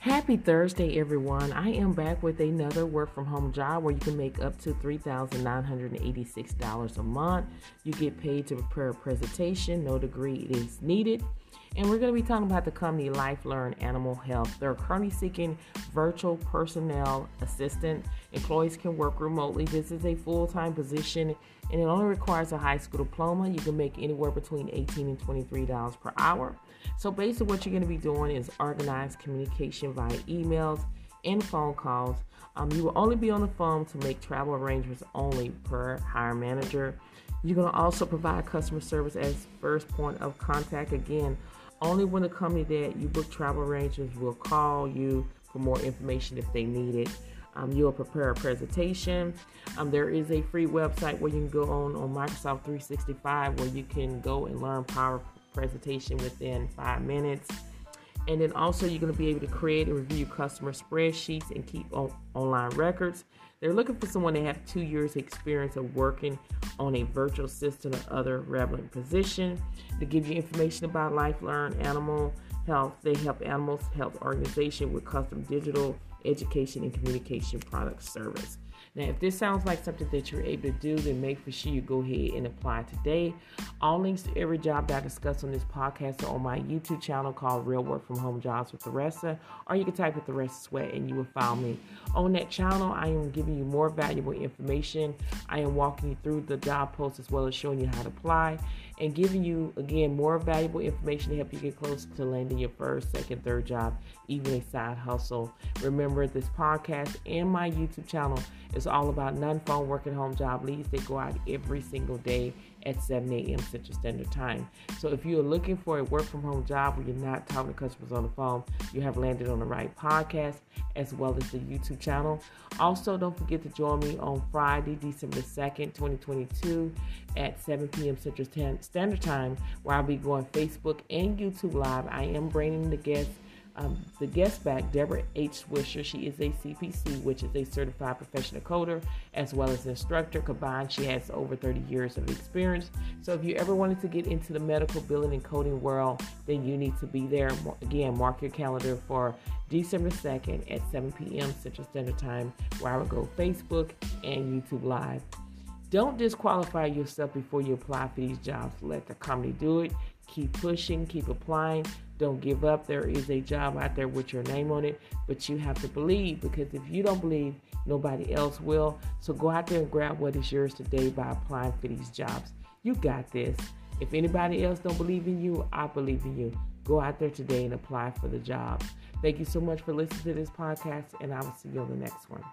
Happy Thursday, everyone. I am back with another work from home job where you can make up to $3,986 a month. You get paid to prepare a presentation, no degree is needed. And we're going to be talking about the company LifeLearn Animal Health. They're currently seeking virtual personnel assistant. Employees can work remotely. This is a full time position and it only requires a high school diploma. You can make anywhere between 18 and $23 per hour. So, basically, what you're going to be doing is organize communication via emails and phone calls. Um, you will only be on the phone to make travel arrangements only per hire manager. You're going to also provide customer service as first point of contact. Again, only when the company that you book travel arrangements will call you for more information if they need it. Um, you'll prepare a presentation. Um, there is a free website where you can go on on Microsoft 365 where you can go and learn Power presentation within five minutes. And then also you're going to be able to create and review customer spreadsheets and keep on, online records. They're looking for someone that have two years experience of working on a virtual system or other relevant position. To give you information about LifeLearn, Animal Health, they help animals health organization with custom digital education and communication product service. Now, if this sounds like something that you're able to do, then make for sure you go ahead and apply today. All links to every job that I discuss on this podcast are on my YouTube channel called Real Work from Home Jobs with Theresa, or you can type with Theresa Sweat and you will find me. On that channel, I am giving you more valuable information. I am walking you through the job posts as well as showing you how to apply and giving you again more valuable information to help you get close to landing your first, second, third job, even a side hustle. Remember, this podcast and my YouTube channel is all about non-phone work at home job leads that go out every single day at 7 a.m. Central Standard Time. So if you're looking for a work from home job where you're not talking to customers on the phone, you have landed on the right podcast as well as the YouTube channel. Also, don't forget to join me on Friday, December 2nd, 2022 at 7 p.m. Central Standard Time where I'll be going Facebook and YouTube Live. I am bringing the guests um, the guest back, Deborah H. Swisher. She is a CPC, which is a certified professional coder, as well as instructor. Combined, she has over 30 years of experience. So if you ever wanted to get into the medical billing and coding world, then you need to be there. Again, mark your calendar for December 2nd at 7 p.m. Central Standard Time, where I will go Facebook and YouTube Live. Don't disqualify yourself before you apply for these jobs. Let the company do it. Keep pushing, keep applying. Don't give up. There is a job out there with your name on it, but you have to believe because if you don't believe, nobody else will. So go out there and grab what is yours today by applying for these jobs. You got this. If anybody else don't believe in you, I believe in you. Go out there today and apply for the job. Thank you so much for listening to this podcast, and I will see you on the next one.